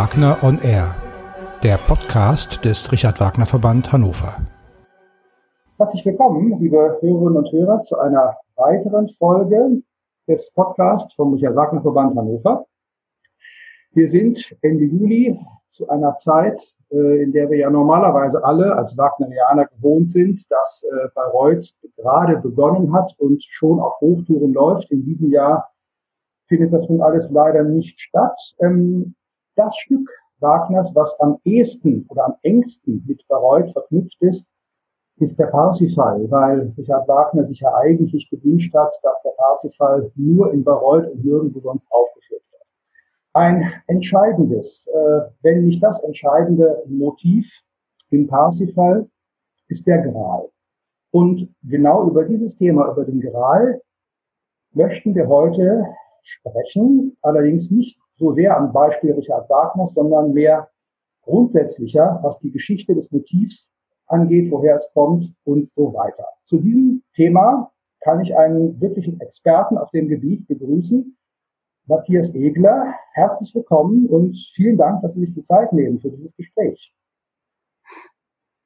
Wagner on Air, der Podcast des Richard Wagner Verband Hannover. Herzlich willkommen, liebe Hörerinnen und Hörer, zu einer weiteren Folge des Podcasts vom Richard Wagner Verband Hannover. Wir sind Ende Juli zu einer Zeit, äh, in der wir ja normalerweise alle als Wagnerianer gewohnt sind, dass äh, Bayreuth gerade begonnen hat und schon auf Hochtouren läuft. In diesem Jahr findet das nun alles leider nicht statt. Ähm, das Stück Wagners, was am ehesten oder am engsten mit Bayreuth verknüpft ist, ist der Parsifal, weil Richard Wagner sich ja eigentlich gewünscht hat, dass der Parsifal nur in Bayreuth und nirgendwo sonst aufgeführt wird. Ein entscheidendes, äh, wenn nicht das entscheidende Motiv im Parsifal ist der Gral. Und genau über dieses Thema, über den Gral, möchten wir heute sprechen, allerdings nicht so sehr am Beispiel Richard Wagners, sondern mehr grundsätzlicher, was die Geschichte des Motivs angeht, woher es kommt und so weiter. Zu diesem Thema kann ich einen wirklichen Experten auf dem Gebiet begrüßen, Matthias Egler. Herzlich willkommen und vielen Dank, dass Sie sich die Zeit nehmen für dieses Gespräch.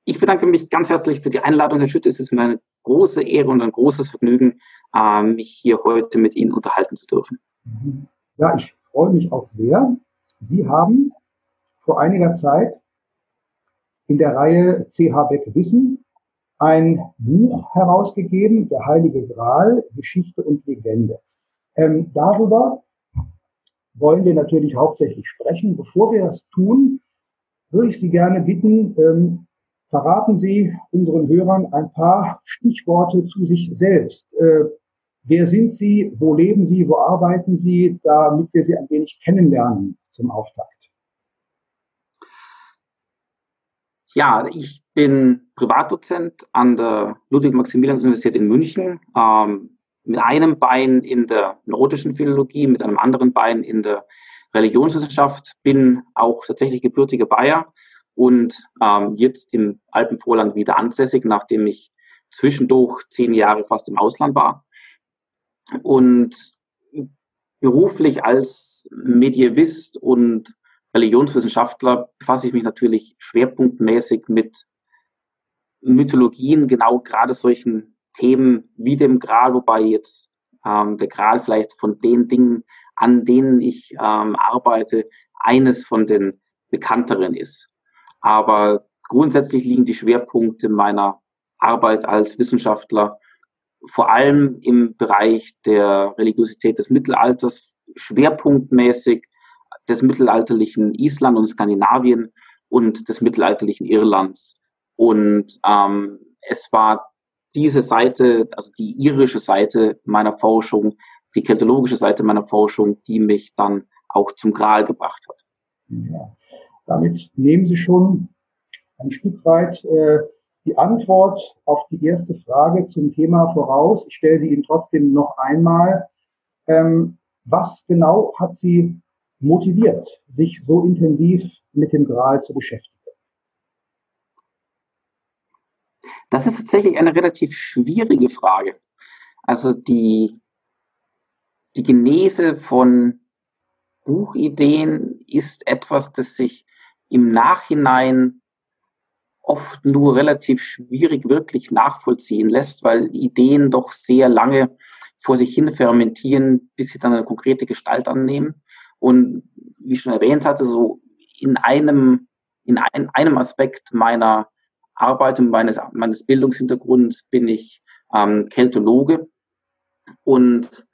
Ich bedanke mich ganz herzlich für die Einladung, Herr Schütte. Es ist mir eine große Ehre und ein großes Vergnügen, äh, mich hier heute mit Ihnen unterhalten zu dürfen. Ja, ich freue mich auch sehr. Sie haben vor einiger Zeit in der Reihe CH Beck Wissen ein Buch herausgegeben, Der Heilige Gral, Geschichte und Legende. Ähm, darüber wollen wir natürlich hauptsächlich sprechen. Bevor wir das tun, würde ich Sie gerne bitten, ähm, verraten Sie unseren Hörern ein paar Stichworte zu sich selbst. Äh, Wer sind Sie? Wo leben Sie? Wo arbeiten Sie? Damit wir Sie ein wenig kennenlernen zum Auftakt. Ja, ich bin Privatdozent an der Ludwig-Maximilians-Universität in München, ähm, mit einem Bein in der nordischen Philologie, mit einem anderen Bein in der Religionswissenschaft, bin auch tatsächlich gebürtiger Bayer und ähm, jetzt im Alpenvorland wieder ansässig, nachdem ich zwischendurch zehn Jahre fast im Ausland war. Und beruflich als Medievist und Religionswissenschaftler befasse ich mich natürlich schwerpunktmäßig mit Mythologien, genau gerade solchen Themen wie dem Gral, wobei jetzt ähm, der Gral vielleicht von den Dingen, an denen ich ähm, arbeite, eines von den bekannteren ist. Aber grundsätzlich liegen die Schwerpunkte meiner Arbeit als Wissenschaftler vor allem im Bereich der Religiosität des Mittelalters, schwerpunktmäßig des mittelalterlichen Island und Skandinavien und des mittelalterlichen Irlands. Und ähm, es war diese Seite, also die irische Seite meiner Forschung, die keltologische Seite meiner Forschung, die mich dann auch zum Gral gebracht hat. Ja. Damit nehmen Sie schon ein Stück weit äh, die Antwort auf die erste Frage zum Thema voraus. Ich stelle sie Ihnen trotzdem noch einmal. Ähm, was genau hat Sie motiviert, sich so intensiv mit dem Gral zu beschäftigen? Das ist tatsächlich eine relativ schwierige Frage. Also die, die Genese von Buchideen ist etwas, das sich im Nachhinein oft nur relativ schwierig wirklich nachvollziehen lässt, weil Ideen doch sehr lange vor sich hin fermentieren, bis sie dann eine konkrete Gestalt annehmen. Und wie ich schon erwähnt hatte, so in einem, in ein, einem Aspekt meiner Arbeit und meines, meines Bildungshintergrunds bin ich ähm, Keltologe. Und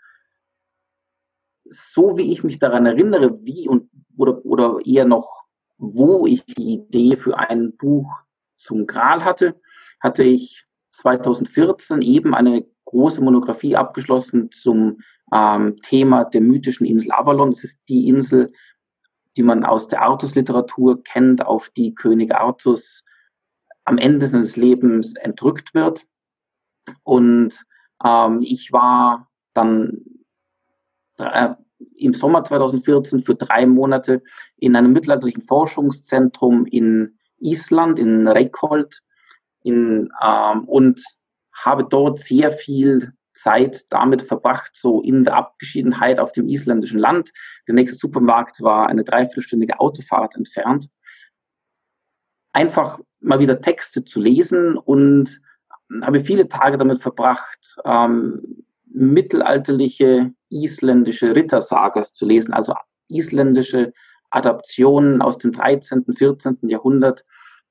so wie ich mich daran erinnere, wie und oder, oder eher noch, wo ich die Idee für ein Buch zum Gral hatte, hatte ich 2014 eben eine große Monographie abgeschlossen zum ähm, Thema der mythischen Insel Avalon. Das ist die Insel, die man aus der Artus-Literatur kennt, auf die König Artus am Ende seines Lebens entrückt wird. Und ähm, ich war dann äh, im Sommer 2014 für drei Monate in einem mittelalterlichen Forschungszentrum in Island, in Reykholt, in, ähm, und habe dort sehr viel Zeit damit verbracht, so in der Abgeschiedenheit auf dem isländischen Land. Der nächste Supermarkt war eine dreiviertelstündige Autofahrt entfernt. Einfach mal wieder Texte zu lesen und habe viele Tage damit verbracht, ähm, mittelalterliche isländische Rittersagas zu lesen, also isländische Adaptionen aus dem 13., 14. Jahrhundert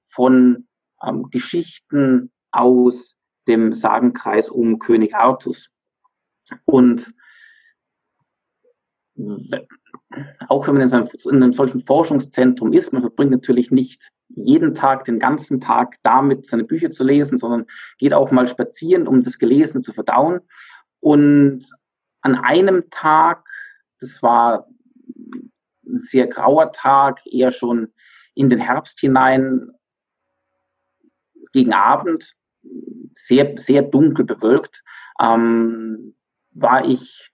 von ähm, Geschichten aus dem Sagenkreis um König Artus. Und auch wenn man in, seinem, in einem solchen Forschungszentrum ist, man verbringt natürlich nicht jeden Tag, den ganzen Tag damit, seine Bücher zu lesen, sondern geht auch mal spazieren, um das Gelesene zu verdauen. Und an einem Tag, das war sehr grauer Tag, eher schon in den Herbst hinein, gegen Abend, sehr, sehr dunkel bewölkt, ähm, war ich,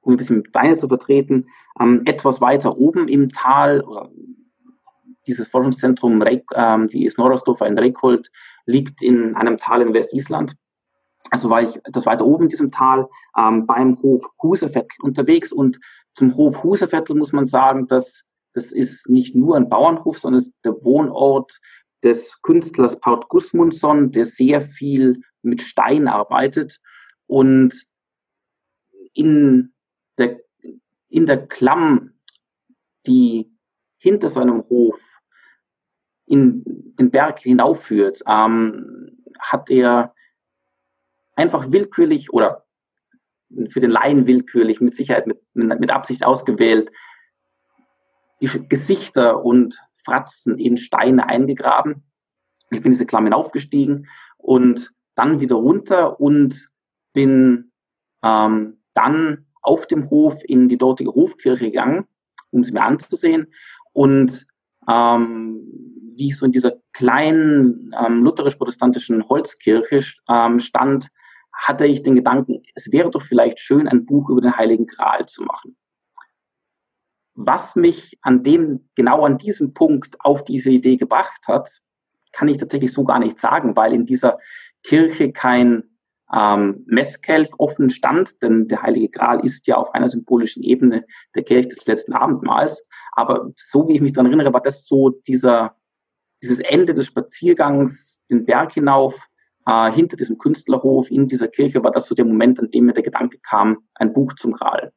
um ein bisschen mit Beine zu vertreten, ähm, etwas weiter oben im Tal, oder dieses Forschungszentrum, ähm, die Snorrosdorfer in Reykholt, liegt in einem Tal in Westisland. Also war ich etwas weiter oben in diesem Tal ähm, beim Hof Huseviertel unterwegs und zum Hof Huseviertel muss man sagen, dass das ist nicht nur ein Bauernhof, sondern es ist der Wohnort des Künstlers Paul Gusmundsson, der sehr viel mit Stein arbeitet. Und in der, in der Klamm, die hinter seinem Hof in den Berg hinaufführt, ähm, hat er einfach willkürlich oder für den Laien willkürlich, mit Sicherheit mit, mit Absicht ausgewählt, die Gesichter und Fratzen in Steine eingegraben. Ich bin diese Klamm hinaufgestiegen und dann wieder runter und bin ähm, dann auf dem Hof in die dortige Hofkirche gegangen, um sie mir anzusehen. Und ähm, wie ich so in dieser kleinen ähm, lutherisch-protestantischen Holzkirche ähm, stand, hatte ich den Gedanken, es wäre doch vielleicht schön, ein Buch über den Heiligen Gral zu machen. Was mich an dem, genau an diesem Punkt auf diese Idee gebracht hat, kann ich tatsächlich so gar nicht sagen, weil in dieser Kirche kein ähm, Messkelch offen stand, denn der Heilige Gral ist ja auf einer symbolischen Ebene der Kelch des letzten Abendmahls. Aber so wie ich mich daran erinnere, war das so dieser, dieses Ende des Spaziergangs den Berg hinauf, äh, hinter diesem Künstlerhof in dieser Kirche, war das so der Moment, an dem mir der Gedanke kam, ein Buch zum Gral.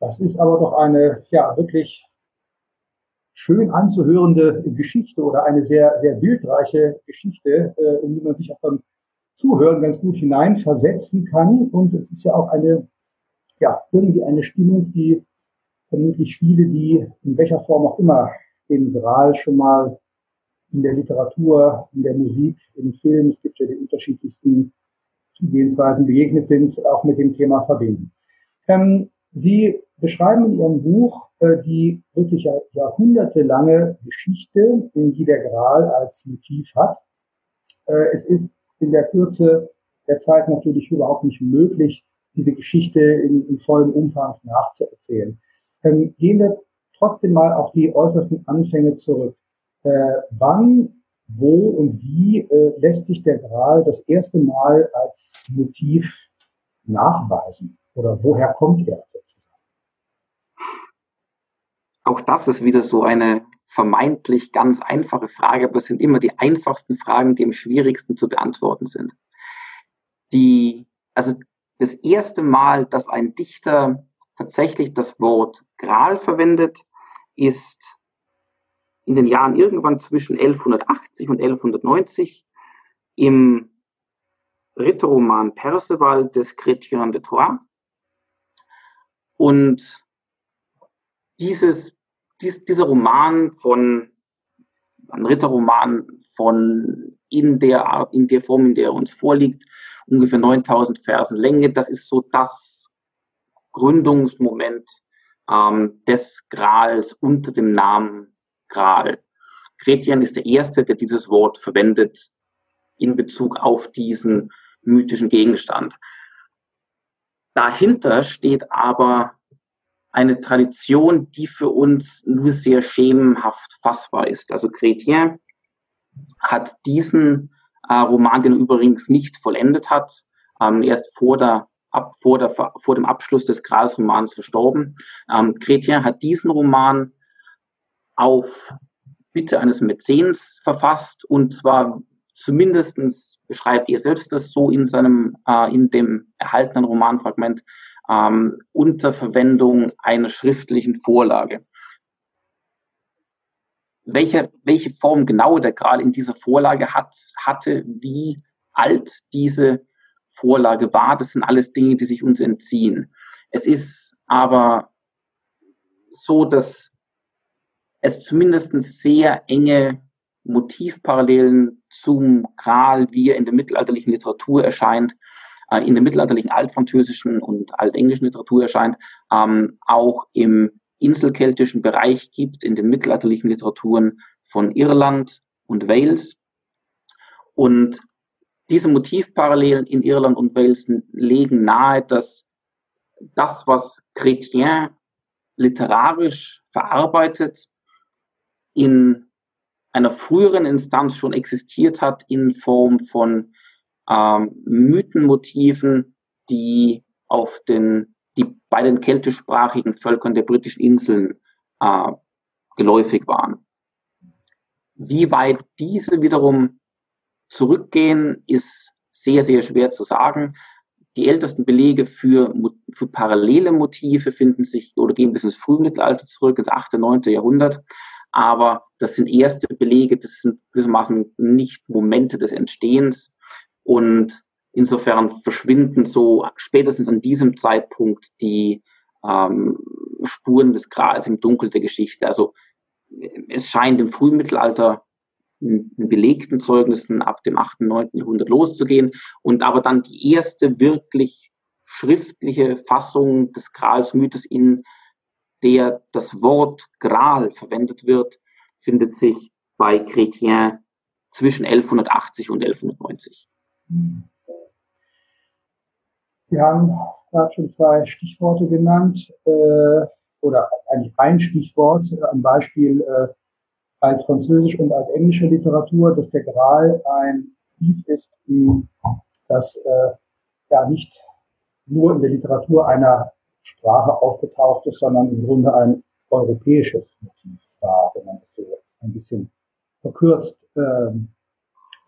Das ist aber doch eine, ja, wirklich schön anzuhörende Geschichte oder eine sehr, sehr bildreiche Geschichte, äh, in die man sich auch beim Zuhören ganz gut hineinversetzen kann. Und es ist ja auch eine, ja, irgendwie eine Stimmung, die vermutlich viele, die in welcher Form auch immer den Gral schon mal in der Literatur, in der Musik, im Film, es gibt ja die unterschiedlichsten Zugehensweisen begegnet sind, auch mit dem Thema verbinden. Ähm, Sie beschreiben in Ihrem Buch äh, die wirklich jahrhundertelange Geschichte, in die der Gral als Motiv hat. Äh, es ist in der Kürze der Zeit natürlich überhaupt nicht möglich, diese Geschichte in, in vollem Umfang nachzuerzählen. Ähm, gehen wir trotzdem mal auf die äußersten Anfänge zurück. Äh, wann, wo und wie äh, lässt sich der Gral das erste Mal als Motiv nachweisen? Oder woher kommt er? Auch das ist wieder so eine vermeintlich ganz einfache Frage, aber es sind immer die einfachsten Fragen, die am schwierigsten zu beantworten sind. Die, also das erste Mal, dass ein Dichter tatsächlich das Wort Gral verwendet, ist in den Jahren irgendwann zwischen 1180 und 1190 im Ritterroman Perceval des Chrétien de Troyes. Und dieses, dies, dieser Roman von, ein Ritterroman von in der in der Form, in der er uns vorliegt, ungefähr 9000 Versen Länge, das ist so das Gründungsmoment ähm, des Grals unter dem Namen Gral. Chrétien ist der Erste, der dieses Wort verwendet in Bezug auf diesen mythischen Gegenstand. Dahinter steht aber eine Tradition, die für uns nur sehr schemenhaft fassbar ist. Also Chrétien hat diesen äh, Roman, den er übrigens nicht vollendet hat, ähm, erst vor der ab, vor, der, vor dem Abschluss des Grals-Romans verstorben. Ähm, hat diesen Roman auf Bitte eines Mäzens verfasst und zwar zumindestens beschreibt er selbst das so in seinem, äh, in dem erhaltenen Romanfragment, ähm, unter Verwendung einer schriftlichen Vorlage. Welche, welche Form genau der Gral in dieser Vorlage hat, hatte, wie alt diese Vorlage war, das sind alles Dinge, die sich uns entziehen. Es ist aber so, dass es zumindest sehr enge Motivparallelen zum Gral, wie er in der mittelalterlichen Literatur erscheint, äh, in der mittelalterlichen altfranzösischen und altenglischen Literatur erscheint, ähm, auch im inselkeltischen Bereich gibt, in den mittelalterlichen Literaturen von Irland und Wales. Und diese Motivparallelen in Irland und Wales legen nahe, dass das, was Chrétien literarisch verarbeitet, in einer früheren Instanz schon existiert hat in Form von ähm, Mythenmotiven, die auf den, die bei den keltischsprachigen Völkern der britischen Inseln äh, geläufig waren. Wie weit diese wiederum zurückgehen, ist sehr, sehr schwer zu sagen. Die ältesten Belege für, für parallele Motive finden sich oder gehen bis ins Frühmittelalter zurück, ins 8., 9. Jahrhundert. Aber das sind erste Belege, das sind gewissermaßen nicht Momente des Entstehens. Und insofern verschwinden so spätestens an diesem Zeitpunkt die ähm, Spuren des Grals im Dunkel der Geschichte. Also es scheint im Frühmittelalter in belegten Zeugnissen ab dem 8., 9. Jahrhundert loszugehen und aber dann die erste wirklich schriftliche Fassung des Gralsmythes, in der das Wort Gral verwendet wird, findet sich bei Chrétien zwischen 1180 und 1190. Wir haben gerade schon zwei Stichworte genannt, äh, oder eigentlich ein Stichwort, ein Beispiel äh, als französisch und als englische Literatur, dass der Gral ein Brief ist, das äh, ja nicht nur in der Literatur einer Sprache aufgetaucht ist, sondern im Grunde ein europäisches Motiv war, wenn man das so ein bisschen verkürzt äh,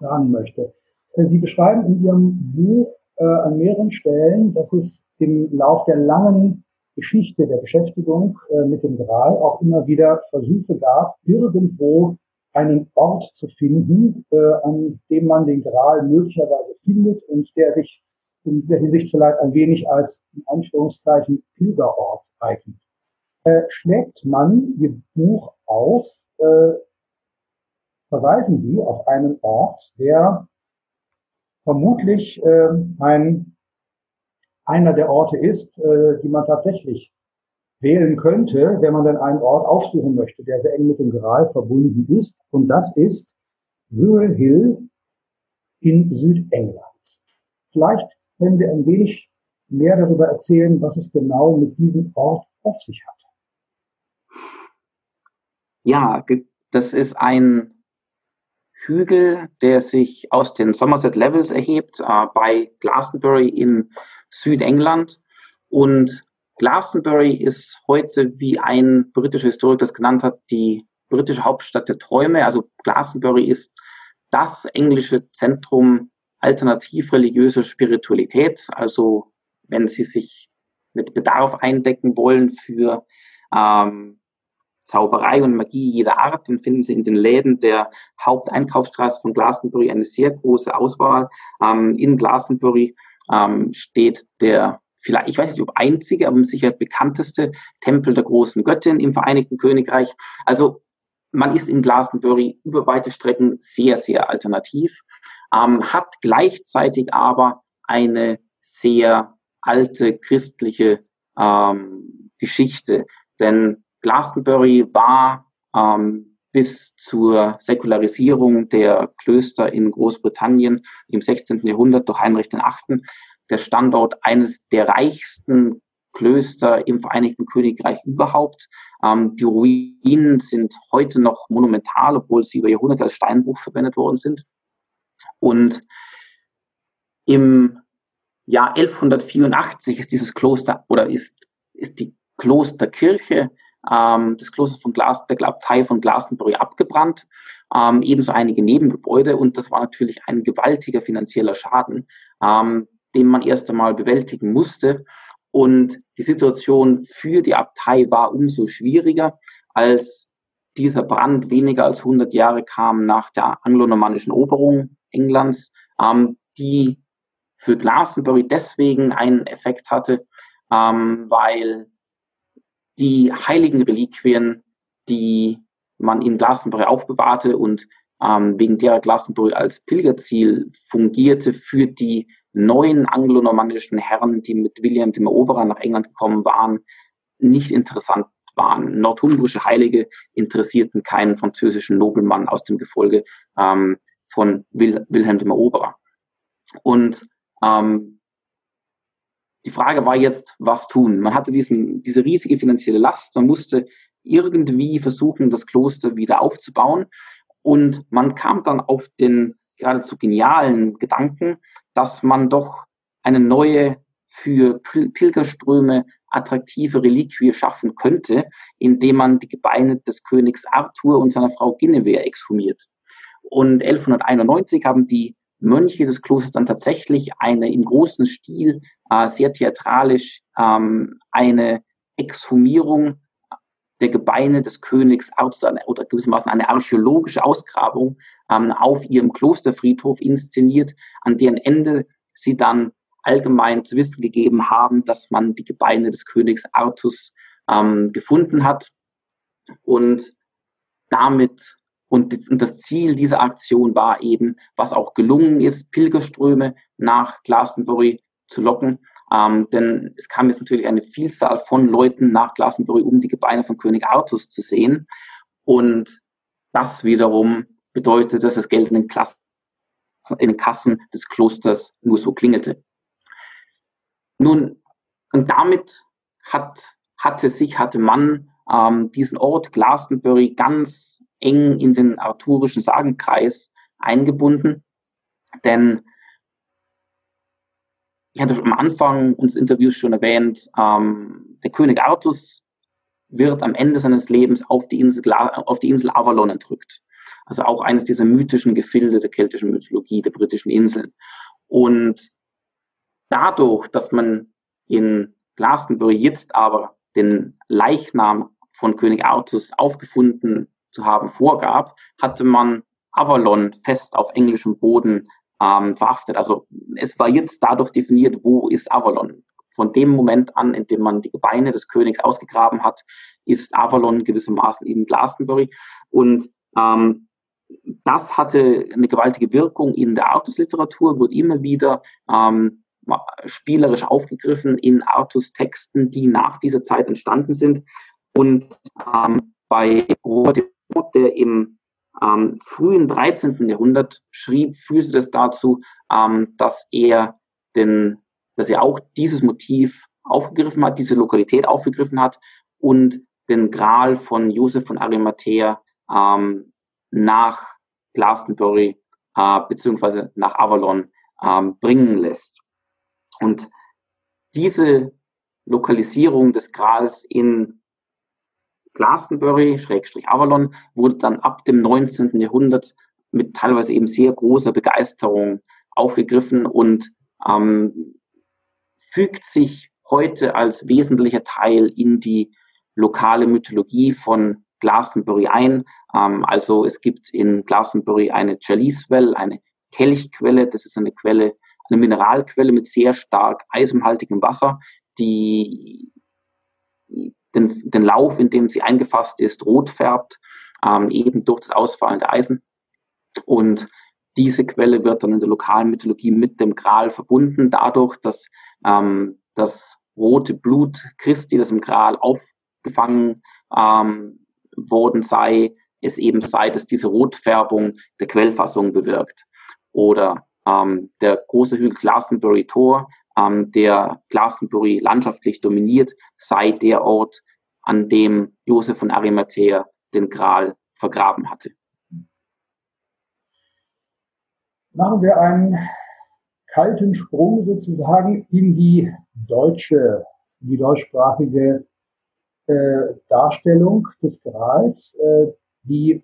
sagen möchte. Äh, Sie beschreiben in Ihrem Buch äh, an mehreren Stellen, dass es im Lauf der langen Geschichte der Beschäftigung äh, mit dem Gral auch immer wieder Versuche gab, irgendwo einen Ort zu finden, äh, an dem man den Gral möglicherweise findet und der sich in dieser Hinsicht vielleicht ein wenig als in Anführungszeichen Pilgerort eignet. Äh, schlägt man Ihr Buch auf, äh, verweisen Sie auf einen Ort, der vermutlich äh, ein einer der Orte ist, äh, die man tatsächlich wählen könnte, wenn man dann einen Ort aufsuchen möchte, der sehr eng mit dem Gral verbunden ist. Und das ist Rural Hill in Südengland. Vielleicht können Sie ein wenig mehr darüber erzählen, was es genau mit diesem Ort auf sich hat. Ja, das ist ein Hügel, der sich aus den Somerset Levels erhebt, äh, bei Glastonbury in Südengland. Und Glastonbury ist heute, wie ein britischer Historiker das genannt hat, die britische Hauptstadt der Träume. Also Glastonbury ist das englische Zentrum alternativ religiöser Spiritualität. Also wenn Sie sich mit Bedarf eindecken wollen für ähm, Zauberei und Magie jeder Art, dann finden Sie in den Läden der Haupteinkaufsstraße von Glastonbury eine sehr große Auswahl. Ähm, in Glastonbury ähm, steht der vielleicht, ich weiß nicht, ob einzige, aber sicher bekannteste Tempel der großen Göttin im Vereinigten Königreich. Also man ist in Glastonbury über weite Strecken sehr, sehr alternativ, ähm, hat gleichzeitig aber eine sehr alte christliche ähm, Geschichte. Denn Glastonbury war ähm, bis zur Säkularisierung der Klöster in Großbritannien im 16. Jahrhundert durch Heinrich VIII. der Standort eines der reichsten Klöster im Vereinigten Königreich überhaupt. Ähm, die Ruinen sind heute noch monumental, obwohl sie über Jahrhunderte als Steinbruch verwendet worden sind. Und im Jahr 1184 ist dieses Kloster oder ist, ist die Klosterkirche ähm, des Klosters von Glas, der Abtei von Glastonbury abgebrannt, ähm, ebenso einige Nebengebäude und das war natürlich ein gewaltiger finanzieller Schaden, ähm, den man erst einmal bewältigen musste. Und die Situation für die Abtei war umso schwieriger, als dieser Brand weniger als 100 Jahre kam nach der anglo-normannischen Eroberung Englands, ähm, die für Glastonbury deswegen einen Effekt hatte, ähm, weil die heiligen Reliquien, die man in Glastonbury aufbewahrte und ähm, wegen derer Glastonbury als Pilgerziel fungierte für die neuen anglo-normannischen Herren, die mit William dem Eroberer nach England gekommen waren, nicht interessant waren. Northumbrische Heilige interessierten keinen französischen Nobelmann aus dem Gefolge ähm, von Wil Wilhelm dem Eroberer. Und ähm, die Frage war jetzt, was tun? Man hatte diesen, diese riesige finanzielle Last, man musste irgendwie versuchen, das Kloster wieder aufzubauen. Und man kam dann auf den geradezu genialen Gedanken, dass man doch eine neue, für Pilgerströme attraktive Reliquie schaffen könnte, indem man die Gebeine des Königs Arthur und seiner Frau Guinevere exhumiert. Und 1191 haben die Mönche des Klosters dann tatsächlich eine im großen Stil, äh, sehr theatralisch, ähm, eine Exhumierung der Gebeine des Königs oder gewissermaßen eine archäologische Ausgrabung ähm, auf ihrem Klosterfriedhof inszeniert, an deren Ende sie dann allgemein zu wissen gegeben haben, dass man die Gebeine des Königs Artus ähm, gefunden hat. Und damit und das Ziel dieser Aktion war eben, was auch gelungen ist, Pilgerströme nach Glastonbury zu locken. Ähm, denn es kam jetzt natürlich eine Vielzahl von Leuten nach Glastonbury, um die Gebeine von König Artus zu sehen. Und das wiederum bedeutet, dass das Geld in den, Klassen, in den Kassen des Klosters nur so klingelte. Nun, und damit hat, hatte sich, hatte man ähm, diesen Ort Glastonbury ganz eng in den arthurischen Sagenkreis eingebunden. Denn ich hatte am Anfang unseres Interviews schon erwähnt, ähm, der König Artus wird am Ende seines Lebens auf die Insel, auf die Insel Avalon entrückt. Also auch eines dieser mythischen Gefilde der keltischen Mythologie der britischen Inseln. Und dadurch, dass man in Glastonbury jetzt aber den Leichnam von König Artus aufgefunden zu haben vorgab, hatte man Avalon fest auf englischem Boden ähm, verhaftet. Also es war jetzt dadurch definiert, wo ist Avalon. Von dem Moment an, in dem man die Gebeine des Königs ausgegraben hat, ist Avalon gewissermaßen in Glastonbury. Und ähm, das hatte eine gewaltige Wirkung in der Artus-Literatur, wurde immer wieder ähm, spielerisch aufgegriffen in Artus-Texten, die nach dieser Zeit entstanden sind. Und ähm, bei Robert der im ähm, frühen 13. Jahrhundert schrieb, führte das dazu, ähm, dass er den, dass er auch dieses Motiv aufgegriffen hat, diese Lokalität aufgegriffen hat und den Gral von Josef von Arimathea ähm, nach Glastonbury äh, beziehungsweise nach Avalon ähm, bringen lässt. Und diese Lokalisierung des Grals in Glastonbury, Schrägstrich Avalon, wurde dann ab dem 19. Jahrhundert mit teilweise eben sehr großer Begeisterung aufgegriffen und ähm, fügt sich heute als wesentlicher Teil in die lokale Mythologie von Glastonbury ein. Ähm, also es gibt in Glastonbury eine Chalice Well, eine Kelchquelle. Das ist eine Quelle, eine Mineralquelle mit sehr stark eisenhaltigem Wasser, die den, den Lauf, in dem sie eingefasst ist, rot färbt, ähm, eben durch das ausfallende Eisen. Und diese Quelle wird dann in der lokalen Mythologie mit dem Gral verbunden, dadurch, dass ähm, das rote Blut Christi, das im Gral aufgefangen ähm, worden sei, es eben sei, dass diese Rotfärbung der Quellfassung bewirkt. Oder ähm, der große Hügel Glastonbury Tor, ähm, der Glastonbury landschaftlich dominiert, sei der Ort, an dem Josef von Arimathea den Gral vergraben hatte. machen wir einen kalten Sprung sozusagen in die deutsche, in die deutschsprachige äh, Darstellung des Grals, äh, die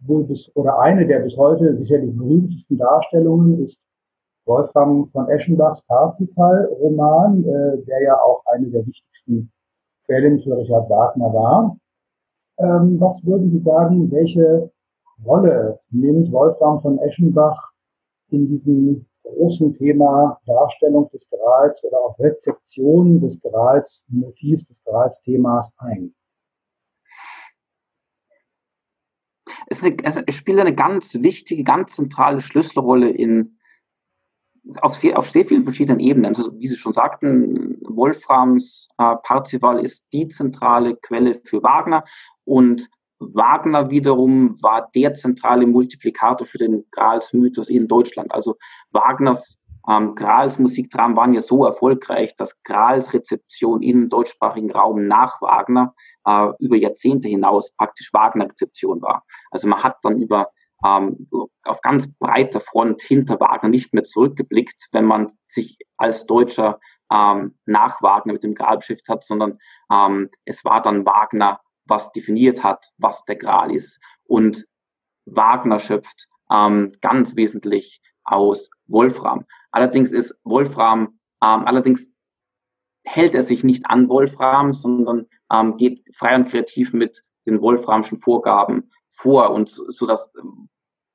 wohl bis, oder eine der bis heute sicherlich berühmtesten Darstellungen ist Wolfram von Eschenbachs Parsifal-Roman, äh, der ja auch eine der wichtigsten Quellen für Richard Wagner war. Ähm, was würden Sie sagen, welche Rolle nimmt Wolfram von Eschenbach in diesem großen Thema Darstellung des Grals oder auch Rezeption des Grals, Motivs des Grals-Themas ein? Es, eine, es, spielt eine ganz wichtige, ganz zentrale Schlüsselrolle in auf sehr, auf sehr vielen verschiedenen Ebenen. Also, wie Sie schon sagten, Wolframs äh, Parzival ist die zentrale Quelle für Wagner und Wagner wiederum war der zentrale Multiplikator für den Grals-Mythos in Deutschland. Also Wagners ähm, Grals Musikdramen waren ja so erfolgreich, dass Grals Rezeption im deutschsprachigen Raum nach Wagner äh, über Jahrzehnte hinaus praktisch Wagner-Rezeption war. Also man hat dann über ähm, auf ganz breiter Front hinter Wagner nicht mehr zurückgeblickt, wenn man sich als Deutscher ähm, nach Wagner mit dem Gral beschäftigt hat, sondern ähm, es war dann Wagner was definiert hat, was der Gral ist. Und Wagner schöpft ähm, ganz wesentlich aus Wolfram. Allerdings ist Wolfram, ähm, allerdings hält er sich nicht an Wolfram, sondern ähm, geht frei und kreativ mit den Wolframschen Vorgaben vor und so, dass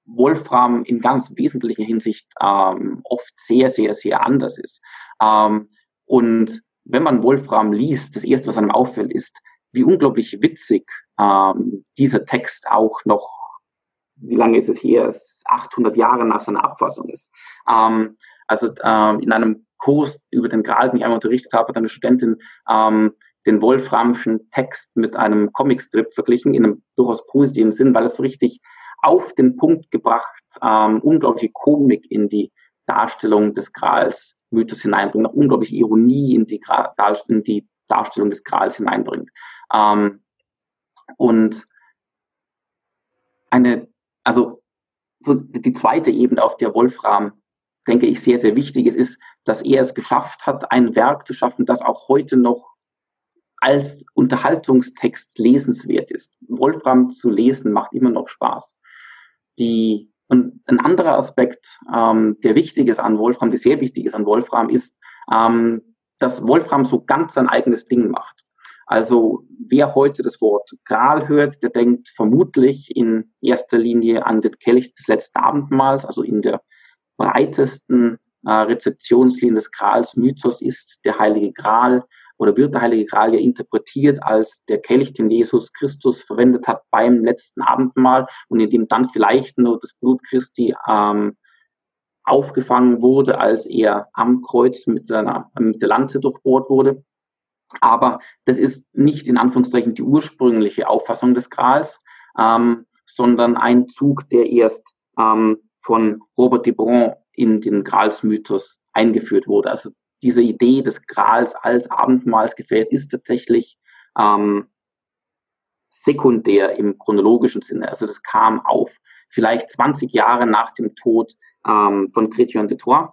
Wolfram in ganz wesentlicher Hinsicht ähm, oft sehr, sehr, sehr anders ist. Ähm, und wenn man Wolfram liest, das erste, was einem auffällt, ist, wie unglaublich witzig ähm, dieser Text auch noch, wie lange ist es hier, 800 Jahre nach seiner Abfassung ist. Ähm, also ähm, in einem Kurs über den Gral, den ich einmal unterrichtet habe, hat eine Studentin ähm, den Wolframschen Text mit einem Comicstrip verglichen, in einem durchaus positiven Sinn, weil es so richtig auf den Punkt gebracht, ähm, unglaubliche Komik in die Darstellung des Grals Mythos hineinbringt, noch unglaubliche Ironie in die, in die Darstellung des Grals hineinbringt. Ähm, und eine, also so die zweite Ebene, auf der Wolfram, denke ich, sehr, sehr wichtig ist, ist, dass er es geschafft hat, ein Werk zu schaffen, das auch heute noch als Unterhaltungstext lesenswert ist. Wolfram zu lesen macht immer noch Spaß. Die, und ein anderer Aspekt, ähm, der wichtig ist an Wolfram, der sehr wichtig ist an Wolfram, ist, ähm, dass Wolfram so ganz sein eigenes Ding macht. Also wer heute das Wort Gral hört, der denkt vermutlich in erster Linie an den Kelch des letzten Abendmahls, also in der breitesten äh, Rezeptionslinie des Grals Mythos ist der Heilige Gral oder wird der Heilige Gral ja interpretiert als der Kelch, den Jesus Christus verwendet hat beim letzten Abendmahl und in dem dann vielleicht nur das Blut Christi ähm, aufgefangen wurde, als er am Kreuz mit, seiner, mit der Lanze durchbohrt wurde. Aber das ist nicht in Anführungszeichen die ursprüngliche Auffassung des Grals, ähm, sondern ein Zug, der erst ähm, von Robert de Bron in den Gralsmythos eingeführt wurde. Also diese Idee des Grals als Abendmahlsgefäß ist tatsächlich ähm, sekundär im chronologischen Sinne. Also das kam auf vielleicht 20 Jahre nach dem Tod ähm, von Chrétien de Troyes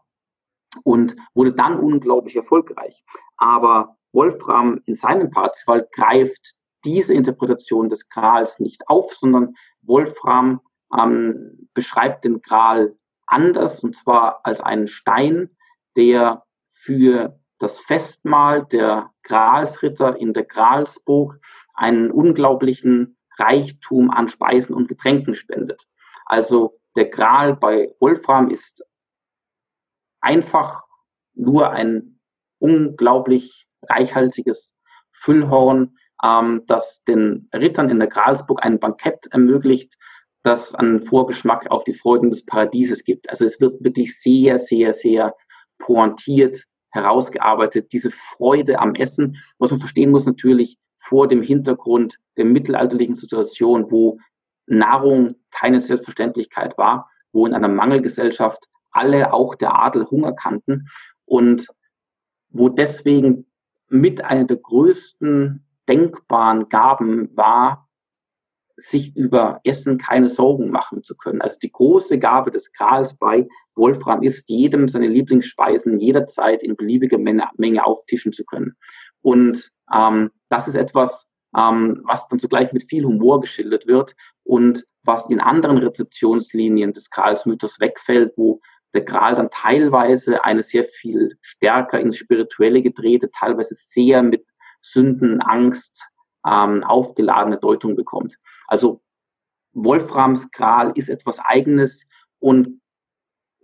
und wurde dann unglaublich erfolgreich. Aber Wolfram in seinem Parzival greift diese Interpretation des Grals nicht auf, sondern Wolfram ähm, beschreibt den Gral anders, und zwar als einen Stein, der für das Festmahl der Gralsritter in der Gralsburg einen unglaublichen Reichtum an Speisen und Getränken spendet. Also der Gral bei Wolfram ist einfach nur ein unglaublich reichhaltiges Füllhorn, ähm, das den Rittern in der Gralsburg ein Bankett ermöglicht, das einen Vorgeschmack auf die Freuden des Paradieses gibt. Also es wird wirklich sehr, sehr, sehr pointiert herausgearbeitet, diese Freude am Essen, was man verstehen muss natürlich vor dem Hintergrund der mittelalterlichen Situation, wo Nahrung keine Selbstverständlichkeit war, wo in einer Mangelgesellschaft alle, auch der Adel, Hunger kannten und wo deswegen mit einer der größten denkbaren Gaben war, sich über Essen keine Sorgen machen zu können. Also die große Gabe des Grals bei Wolfram ist, jedem seine Lieblingsspeisen jederzeit in beliebiger Menge, auftischen zu können. Und ähm, das ist etwas, ähm, was dann zugleich mit viel Humor geschildert wird und was in anderen Rezeptionslinien des Gralsmythos wegfällt, wo der Gral dann teilweise eine sehr viel stärker ins Spirituelle gedrehte, teilweise sehr mit Sünden, Angst ähm, aufgeladene Deutung bekommt. Also Wolframs Gral ist etwas Eigenes und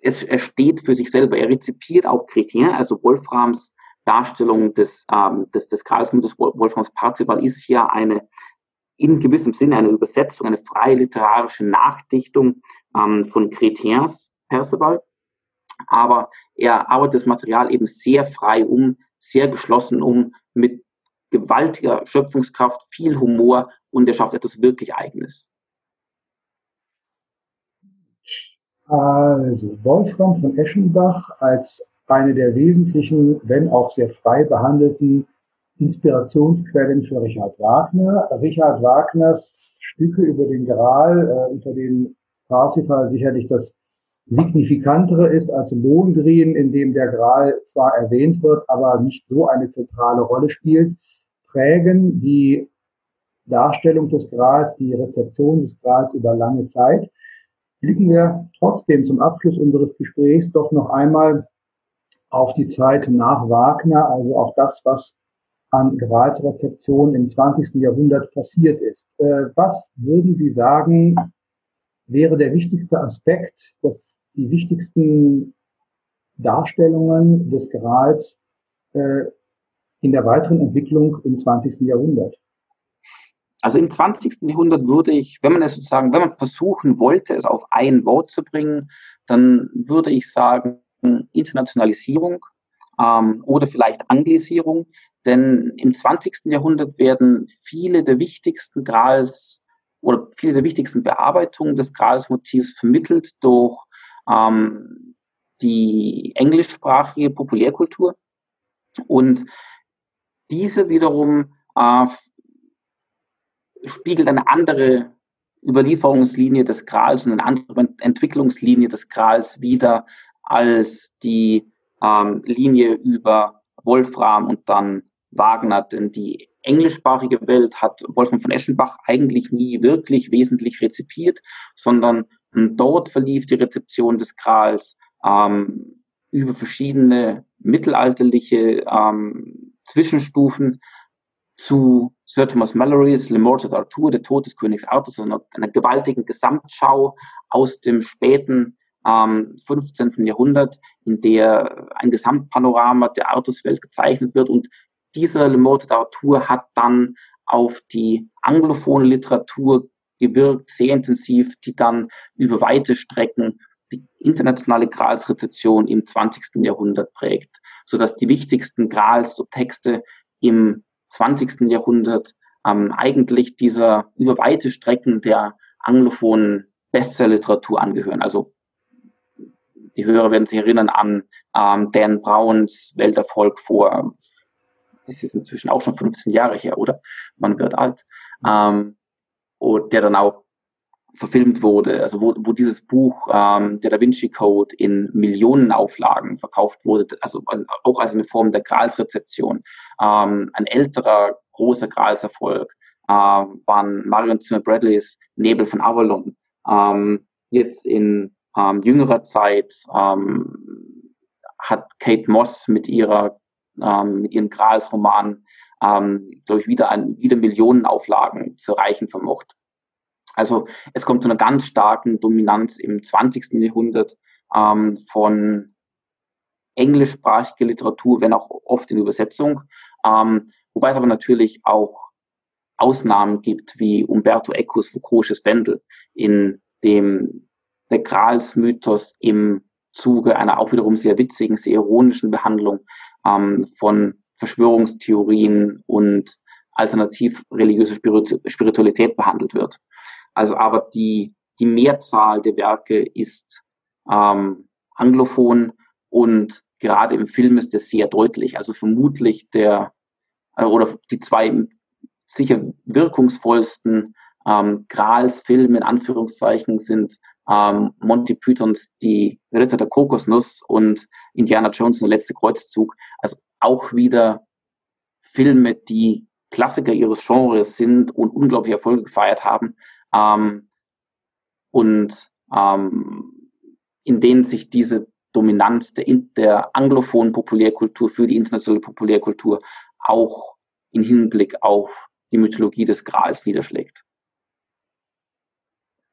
es, er steht für sich selber. Er rezipiert auch Chrétien, also Wolframs Darstellung des, ähm, des, des Gralsmythos Wolframs Parzival ist ja eine in gewissem Sinne eine Übersetzung, eine freie literarische Nachdichtung ähm, von Chrétiens Perceval. Aber er arbeitet das Material eben sehr frei um, sehr geschlossen um, mit gewaltiger Schöpfungskraft, viel Humor und er schafft etwas wirklich Eigenes. Also Wolfram von Eschenbach als eine der wesentlichen, wenn auch sehr frei behandelten Inspirationsquellen für Richard Wagner. Richard Wagners Stücke über den Gral, äh, unter denen Parsifal sicherlich das signifikantere ist als Lohengrin, in dem der Gral zwar erwähnt wird, aber nicht so eine zentrale Rolle spielt, prägen die Darstellung des Grals, die Rezeption des Grals über lange Zeit. Blicken wir trotzdem zum Abschluss unseres Gesprächs doch noch einmal auf die Zeit nach Wagner, also auf das, was an Gralsrezeption im 20. Jahrhundert passiert ist. Äh, was würden Sie sagen, wäre der wichtigste Aspekt, dass die wichtigsten Darstellungen des Grals äh, in der weiteren Entwicklung im 20. Jahrhundert? Also im 20. Jahrhundert würde ich, wenn man es sozusagen, wenn man versuchen wollte, es auf ein Wort zu bringen, dann würde ich sagen Internationalisierung ähm, oder vielleicht Anglisierung. Denn im 20. Jahrhundert werden viele der wichtigsten Grals oder viele der wichtigsten Bearbeitungen des Gralsmotivs vermittelt durch ähm, die englischsprachige Populärkultur. Und diese wiederum äh, spiegelt eine andere Überlieferungslinie des Grals und eine andere Entwicklungslinie des Grals wider als die ähm, Linie über Wolfram und dann Wagner. Denn die englischsprachige Welt hat Wolfram von Eschenbach eigentlich nie wirklich wesentlich rezipiert, sondern ähm, dort verlief die Rezeption des Grals ähm, über verschiedene mittelalterliche ähm, Zwischenstufen zu Sir Thomas Mallorys Le Mort d'Arthur, der Tod des Königs Arthur, so einer, einer gewaltigen Gesamtschau aus dem späten ähm, 15. Jahrhundert, in der ein Gesamtpanorama der Artuswelt gezeichnet wird. Und dieser Le Mort d'Arthur hat dann auf die anglophone Literatur gewirkt, sehr intensiv, die dann über weite Strecken die internationale Gralsrezeption im 20. Jahrhundert prägt, so dass die wichtigsten Grals-Texte im 20. Jahrhundert ähm, eigentlich dieser über weite Strecken der anglophonen Bestsellerliteratur angehören. Also die Hörer werden sich erinnern an ähm, Dan Browns Welterfolg vor, es ist inzwischen auch schon 15 Jahre her, oder? Man wird alt. Ähm, und der dann auch verfilmt wurde, also wo, wo dieses Buch, ähm, der Da Vinci Code, in Millionenauflagen verkauft wurde, also auch als eine Form der Gralsrezeption. Ähm, ein älterer großer Gralserfolg äh, waren Marion Zimmer Bradleys Nebel von Avalon. Ähm, jetzt in ähm, jüngerer Zeit ähm, hat Kate Moss mit ihrer ähm, mit ihren Gralsromanen ähm, glaube ich wieder ein, wieder Millionenauflagen zu erreichen vermocht. Also es kommt zu einer ganz starken Dominanz im 20. Jahrhundert ähm, von englischsprachiger Literatur, wenn auch oft in Übersetzung. Ähm, wobei es aber natürlich auch Ausnahmen gibt, wie Umberto Ecos Foucault'sches Bändel, in dem der Gralsmythos im Zuge einer auch wiederum sehr witzigen, sehr ironischen Behandlung ähm, von Verschwörungstheorien und alternativ religiöse Spiritualität behandelt wird. Also aber die, die Mehrzahl der Werke ist ähm, anglophon und gerade im Film ist das sehr deutlich. Also vermutlich der äh, oder die zwei sicher wirkungsvollsten ähm, Grals Film in Anführungszeichen sind ähm, Monty Pythons Die Ritter der Kokosnuss und Indiana Jones der letzte Kreuzzug. Also auch wieder Filme, die Klassiker ihres Genres sind und unglaubliche Erfolge gefeiert haben. Ähm, und ähm, in denen sich diese Dominanz der, der anglophonen Populärkultur für die internationale Populärkultur auch in Hinblick auf die Mythologie des Grals niederschlägt.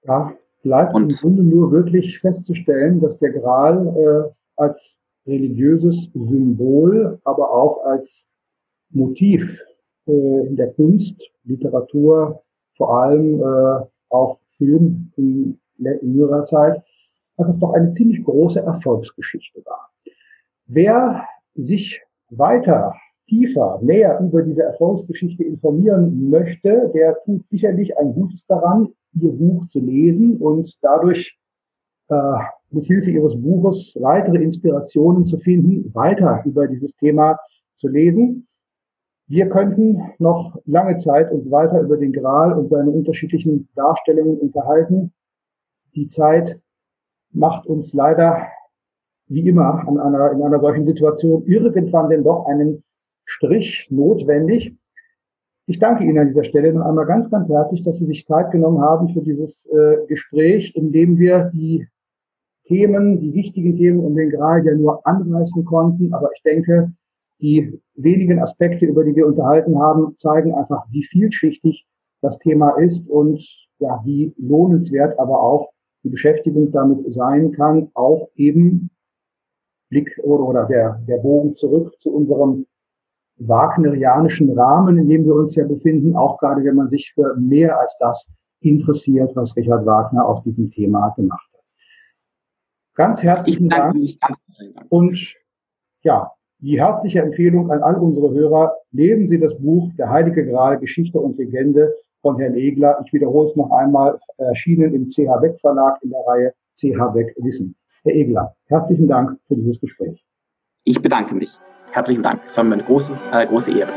Ja, bleibt Und, im Grunde nur wirklich festzustellen, dass der Gral äh, als religiöses Symbol, aber auch als Motiv äh, in der Kunst, Literatur, vor allem äh, auch Film in, jüngerer Zeit, einfach doch eine ziemlich große Erfolgsgeschichte war. Wer sich weiter, tiefer, näher über diese Erfolgsgeschichte informieren möchte, der tut sicherlich ein Gutes daran, ihr Buch zu lesen und dadurch äh, mit Hilfe ihres Buches weitere Inspirationen zu finden, weiter über dieses Thema zu lesen. Wir könnten noch lange Zeit uns weiter über den Gral und seine unterschiedlichen Darstellungen unterhalten. Die Zeit macht uns leider wie immer an einer, in einer solchen Situation irgendwann denn doch einen Strich notwendig. Ich danke Ihnen an dieser Stelle noch einmal ganz, ganz herzlich, dass Sie sich Zeit genommen haben für dieses äh, Gespräch, in dem wir die Themen, die wichtigen Themen um den Gral ja nur anreißen konnten. Aber ich denke, die wenigen Aspekte, über die wir unterhalten haben, zeigen einfach, wie vielschichtig das Thema ist und ja, wie lohnenswert aber auch die Beschäftigung damit sein kann, auch eben Blick oder, oder der, der Bogen zurück zu unserem wagnerianischen Rahmen, in dem wir uns ja befinden, auch gerade wenn man sich für mehr als das interessiert, was Richard Wagner aus diesem Thema gemacht hat. Ganz herzlichen Dank. Und ja, die herzliche Empfehlung an all unsere Hörer, lesen Sie das Buch Der Heilige Gral, Geschichte und Legende von Herrn Egler. Ich wiederhole es noch einmal, erschienen im CH Beck Verlag in der Reihe CH Beck Wissen. Herr Egler, herzlichen Dank für dieses Gespräch. Ich bedanke mich. Herzlichen Dank. Es war mir eine große, äh, große Ehre.